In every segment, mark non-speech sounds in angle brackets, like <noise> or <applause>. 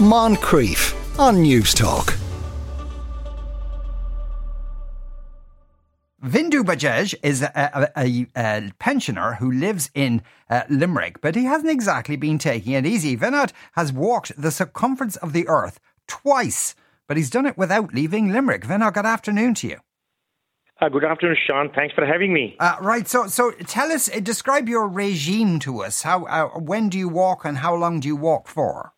Moncrieff on Newstalk. Vinod Bajaj is a, a, a, a, pensioner who lives in uh, Limerick, but he hasn't exactly been taking it easy. Vinod has walked the circumference of the earth twice, but he's done it without leaving Limerick. Vinod, good afternoon to you. Uh, good afternoon, Sean. Thanks for having me. Uh, right. So, so tell us, uh, describe your regime to us. How, uh, when do you walk, and how long do you walk for?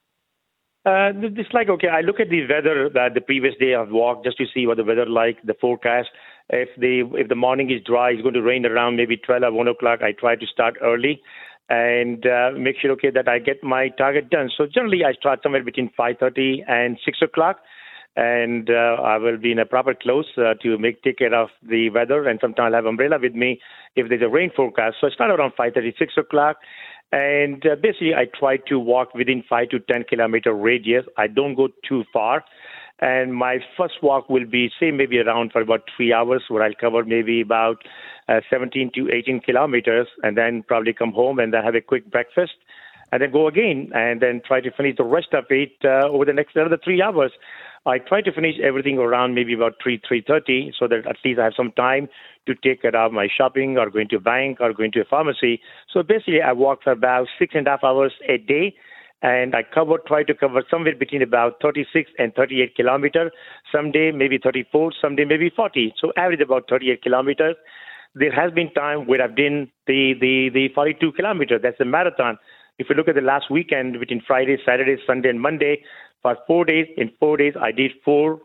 Uh, it's like okay. I look at the weather uh, the previous day I've walked just to see what the weather like, the forecast. If the if the morning is dry, it's going to rain around maybe 12 or 1 o'clock. I try to start early and uh, make sure okay that I get my target done. So generally, I start somewhere between 5:30 and 6 o'clock and uh, I will be in a proper clothes uh, to make take care of the weather. And sometimes I'll have umbrella with me if there's a rain forecast. So I start around 5:30, 6 o'clock, and uh, basically I try to walk within five to 10 kilometer radius. I don't go too far. And my first walk will be, say, maybe around for about three hours, where I'll cover maybe about uh, 17 to 18 kilometers, and then probably come home and then have a quick breakfast, and then go again, and then try to finish the rest of it uh, over the next another three hours. I try to finish everything around maybe about 3, 3.30 so that at least I have some time to take care of my shopping or going to bank or going to a pharmacy. So basically I walk for about six and a half hours a day and I cover, try to cover somewhere between about 36 and 38 kilometers. Some day maybe 34, some day maybe 40. So average about 38 kilometers. There has been time where I've done the, the, the 42 kilometers. That's a marathon. If you look at the last weekend between Friday, Saturday, Sunday, and Monday, for four days. In four days, I did four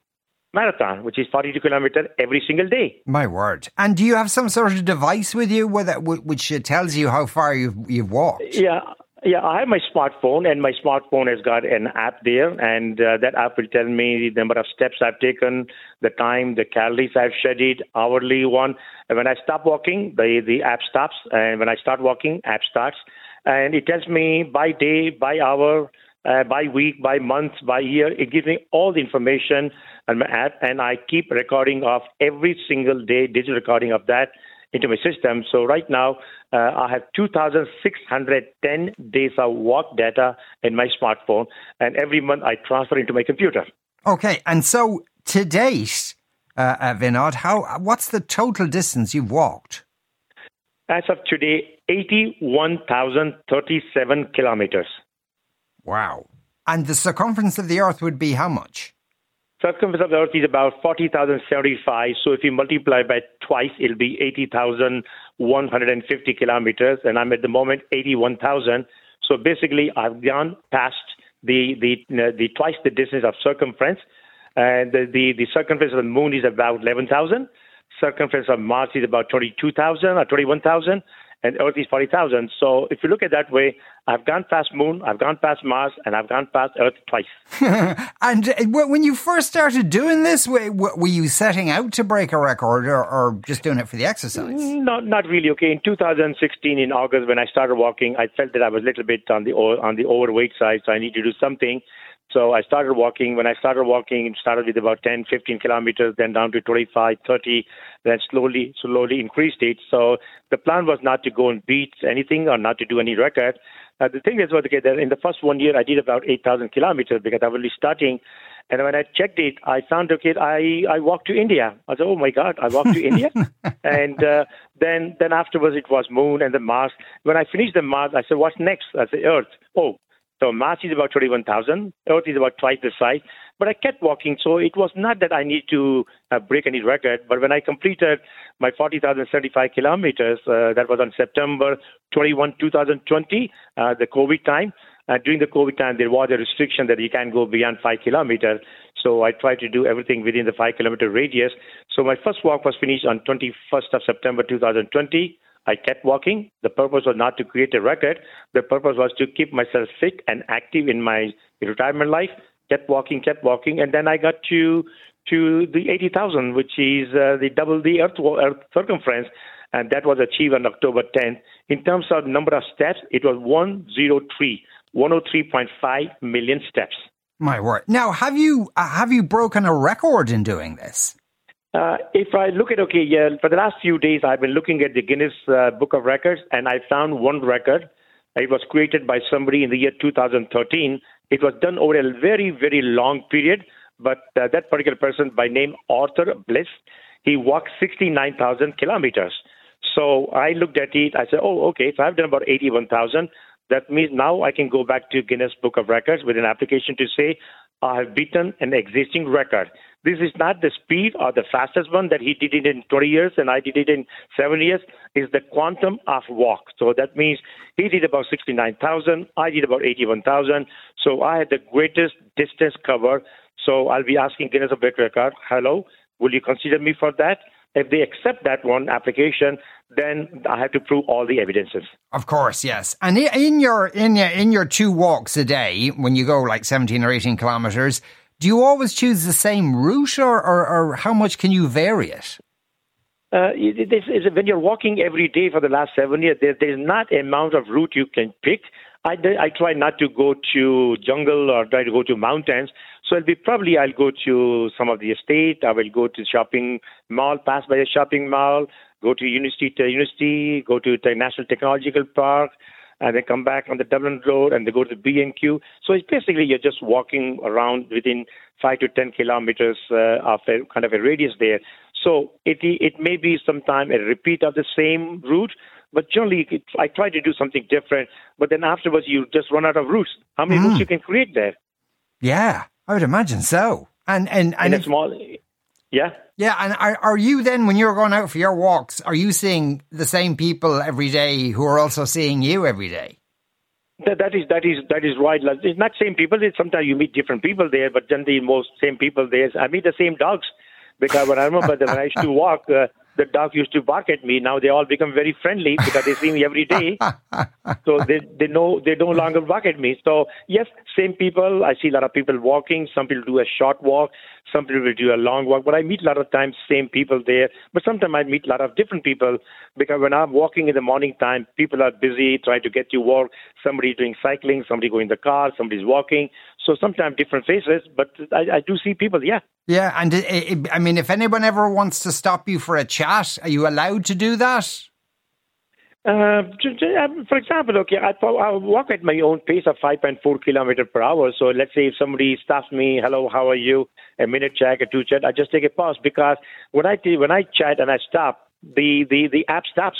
marathon, which is 42 kilometers every single day. My word! And do you have some sort of device with you, with which tells you how far you've you've walked? Yeah. Yeah, I have my smartphone, and my smartphone has got an app there, and uh, that app will tell me the number of steps I've taken, the time, the calories I've shedded, hourly one. And when I stop walking, the the app stops, and when I start walking, app starts, and it tells me by day, by hour, uh, by week, by month, by year. It gives me all the information on my app, and I keep recording of every single day, digital recording of that into my system. So right now, uh, I have 2,610 days of walk data in my smartphone, and every month I transfer into my computer. Okay, and so to date, uh, uh Vinod, how what's the total distance you've walked? As of today, 81,037 kilometers. Wow. And the circumference of the Earth would be how much? Circumference of the Earth is about 40,075. So if you multiply by twice, it'll be 80,150 kilometers. And I'm at the moment 81,000. So basically, I've gone past the, the, uh, the twice the distance of circumference. And the, the, the circumference of the moon is about 11,000. Circumference of Mars is about 22,000 or 21,000 and Earth is 40,000. So if you look at that way, I've gone past Moon, I've gone past Mars, and I've gone past Earth twice. <laughs> and uh, when you first started doing this, were you setting out to break a record or, or just doing it for the exercise? Not, not really. Okay, in 2016, in August, when I started walking, I felt that I was a little bit on the on the overweight side, so I need to do something. So I started walking. When I started walking, it started with about 10, 15 kilometers, then down to 25, 30, then slowly, slowly increased it. So the plan was not to go and beat anything or not to do any record. Uh, the thing is, okay, that in the first one year, I did about 8,000 kilometers because I was starting. And when I checked it, I found, okay, I, I walked to India. I said, oh my God, I walked to India. <laughs> And uh, then, then afterwards, it was Moon and the Mars. When I finished the Mars, I said, what's next? I said, Earth. Oh, so Mars is about 21,000. Earth is about twice the size. But I kept walking, so it was not that I need to uh, break any record. But when I completed my 40,075 kilometers, uh, that was on September 21, 2020, uh, the COVID time. During the COVID time, there was a restriction that you can't go beyond five kilometers. So I tried to do everything within the five kilometer radius. So my first walk was finished on 21st of September 2020. I kept walking. The purpose was not to create a record. The purpose was to keep myself fit and active in my retirement life. Kept walking, kept walking, and then I got to to the 80,000, which is uh, the double the Earth, Earth circumference, and that was achieved on October 10th. In terms of number of steps, it was 103, 103.5 million steps. My word! Now, have you uh, have you broken a record in doing this? Uh, if I look at, okay, yeah, for the last few days, I've been looking at the Guinness uh, Book of Records, and I found one record It was created by somebody in the year 2013. It was done over a very, very long period, but uh, that particular person by name Arthur Blessitt, he walked 69,000 kilometers. So I looked at it. I said, oh, okay, so I've done about 81,000. That means now I can go back to Guinness Book of Records with an application to say I have beaten an existing record. This is not the speed or the fastest one that he did it in 20 years and I did it in seven years. Is the quantum of walk. So that means he did about 69,000. I did about 81,000. So I had the greatest distance cover. So I'll be asking Guinness of Record, hello, will you consider me for that? If they accept that one application, then I have to prove all the evidences. Of course, yes. And in your in your in your two walks a day, when you go like seventeen or eighteen kilometers, do you always choose the same route, or or, or how much can you vary it? Uh, this is when you're walking every day for the last seven years, there, there's not amount of route you can pick. I, I try not to go to jungle or try to go to mountains. So it'll be probably I'll go to some of the estate. I will go to shopping mall, pass by a shopping mall, go to university to university, go to the National Technological Park, and they come back on the Dublin Road and they go to the B&Q. So it's basically you're just walking around within five to ten kilometers uh, of a kind of a radius there. So it it may be sometime a repeat of the same route, but generally it, I try to do something different. But then afterwards you just run out of routes. How many mm. routes you can create there? Yeah, I would imagine so. And and and in a small, yeah. Yeah, and are, are you then, when you're going out for your walks, are you seeing the same people every day who are also seeing you every day? That, that is that is that is right. It's not same people. It's sometimes you meet different people there, but generally most same people there. I meet the same dogs because when I remember that when I used to walk, uh, the dog used to bark at me. Now they all become very friendly because they see me every day. <laughs> so they they know they no longer bark at me. So yes, same people. I see a lot of people walking. Some people do a short walk. Some people will do a long walk. But I meet a lot of times same people there. But sometimes I meet a lot of different people because when I'm walking in the morning time, people are busy trying to get to work. Somebody doing cycling. Somebody going in the car. Somebody's walking. So sometimes different faces, but I, I do see people. Yeah. Yeah, and it, it, I mean, if anyone ever wants to stop you for a chat, are you allowed to do that? Uh, um, for example, okay, I, I walk at my own pace of 5.4 kilometer per hour. So let's say if somebody stops me, hello, how are you? A minute check, a two chat, I just take a pause because when I when I chat and I stop, the the the app stops.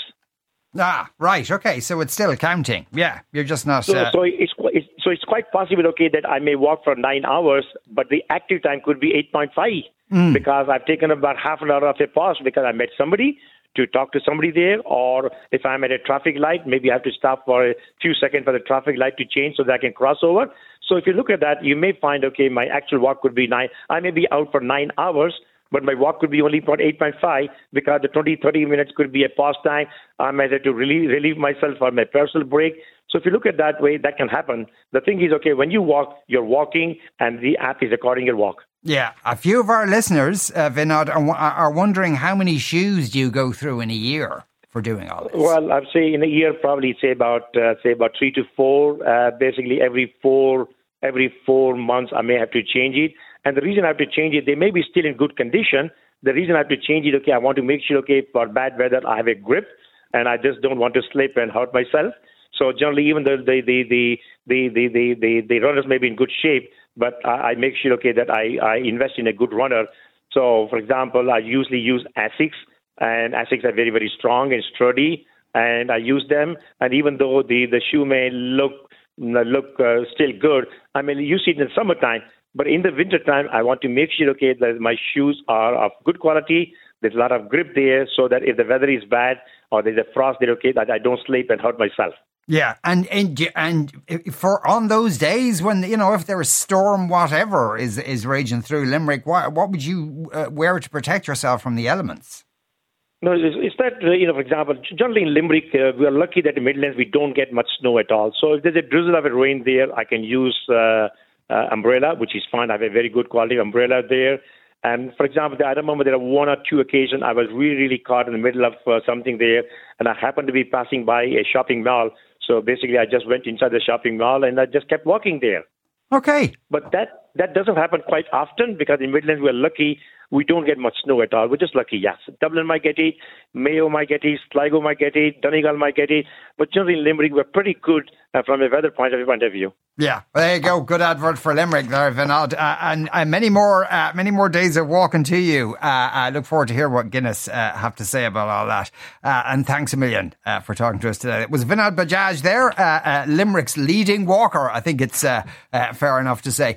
Ah, right. Okay, so it's still counting. Yeah, you're just not. So, uh... so it's, it's so it's quite possible, okay, that I may walk for nine hours, but the active time could be 8.5 mm. because I've taken about half an hour of a pause because I met somebody to talk to somebody there, or if I'm at a traffic light, maybe I have to stop for a few seconds for the traffic light to change so that I can cross over. So if you look at that, you may find, okay, my actual walk could be nine. I may be out for nine hours, but my walk could be only about 8.5 because the 20, 30 minutes could be a pause time. I might have to relieve, relieve myself for my personal break. So if you look at that way, that can happen. The thing is, okay, when you walk, you're walking, and the app is recording your walk. Yeah, a few of our listeners, uh, Vinod, are, are wondering how many shoes do you go through in a year for doing all this? Well, I'd say in a year, probably say about uh, say about three to four. Uh, basically, every four every four months, I may have to change it. And the reason I have to change it, they may be still in good condition. The reason I have to change it, okay, I want to make sure, okay, for bad weather, I have a grip, and I just don't want to slip and hurt myself. So generally, even though the the the the the the, the, the runners may be in good shape, but I, I make sure okay that I, I invest in a good runner. So, for example, I usually use Asics, and Asics are very very strong and sturdy, and I use them. And even though the the shoe may look look uh, still good, I mean you see it in the summertime. But in the wintertime, I want to make sure okay that my shoes are of good quality. There's a lot of grip there, so that if the weather is bad or there's a frost, there okay that I don't slip and hurt myself. Yeah, and and and for on those days when you know if there is storm whatever is is raging through Limerick, what what would you uh, wear to protect yourself from the elements? No, it's, that uh, you know, for example, generally in Limerick, uh, we are lucky that in Midlands we don't get much snow at all. So if there's a drizzle of a rain there, I can use uh, uh, umbrella, which is fine. I have a very good quality umbrella there. And for example, I don't remember there are one or two occasions I was really, really caught in the middle of uh, something there, and I happened to be passing by a shopping mall. So basically, I just went inside the shopping mall and I just kept walking there. Okay. But that that doesn't happen quite often because in Midlands we're lucky we don't get much snow at all. We're just lucky, yes. Dublin might get it, Mayo might get it, Sligo might get it, Donegal might get it, but generally Limerick we're pretty good uh, from a weather point of, view. Yeah, there you go. Good advert for Limerick there, Vinod. Uh, and uh, many more uh, many more days of walking to you. Uh, I look forward to hear what Guinness uh, have to say about all that. Uh, and thanks a million for talking to us today. It was Vinod Bajaj there, Limerick's leading walker. I think it's fair enough to say.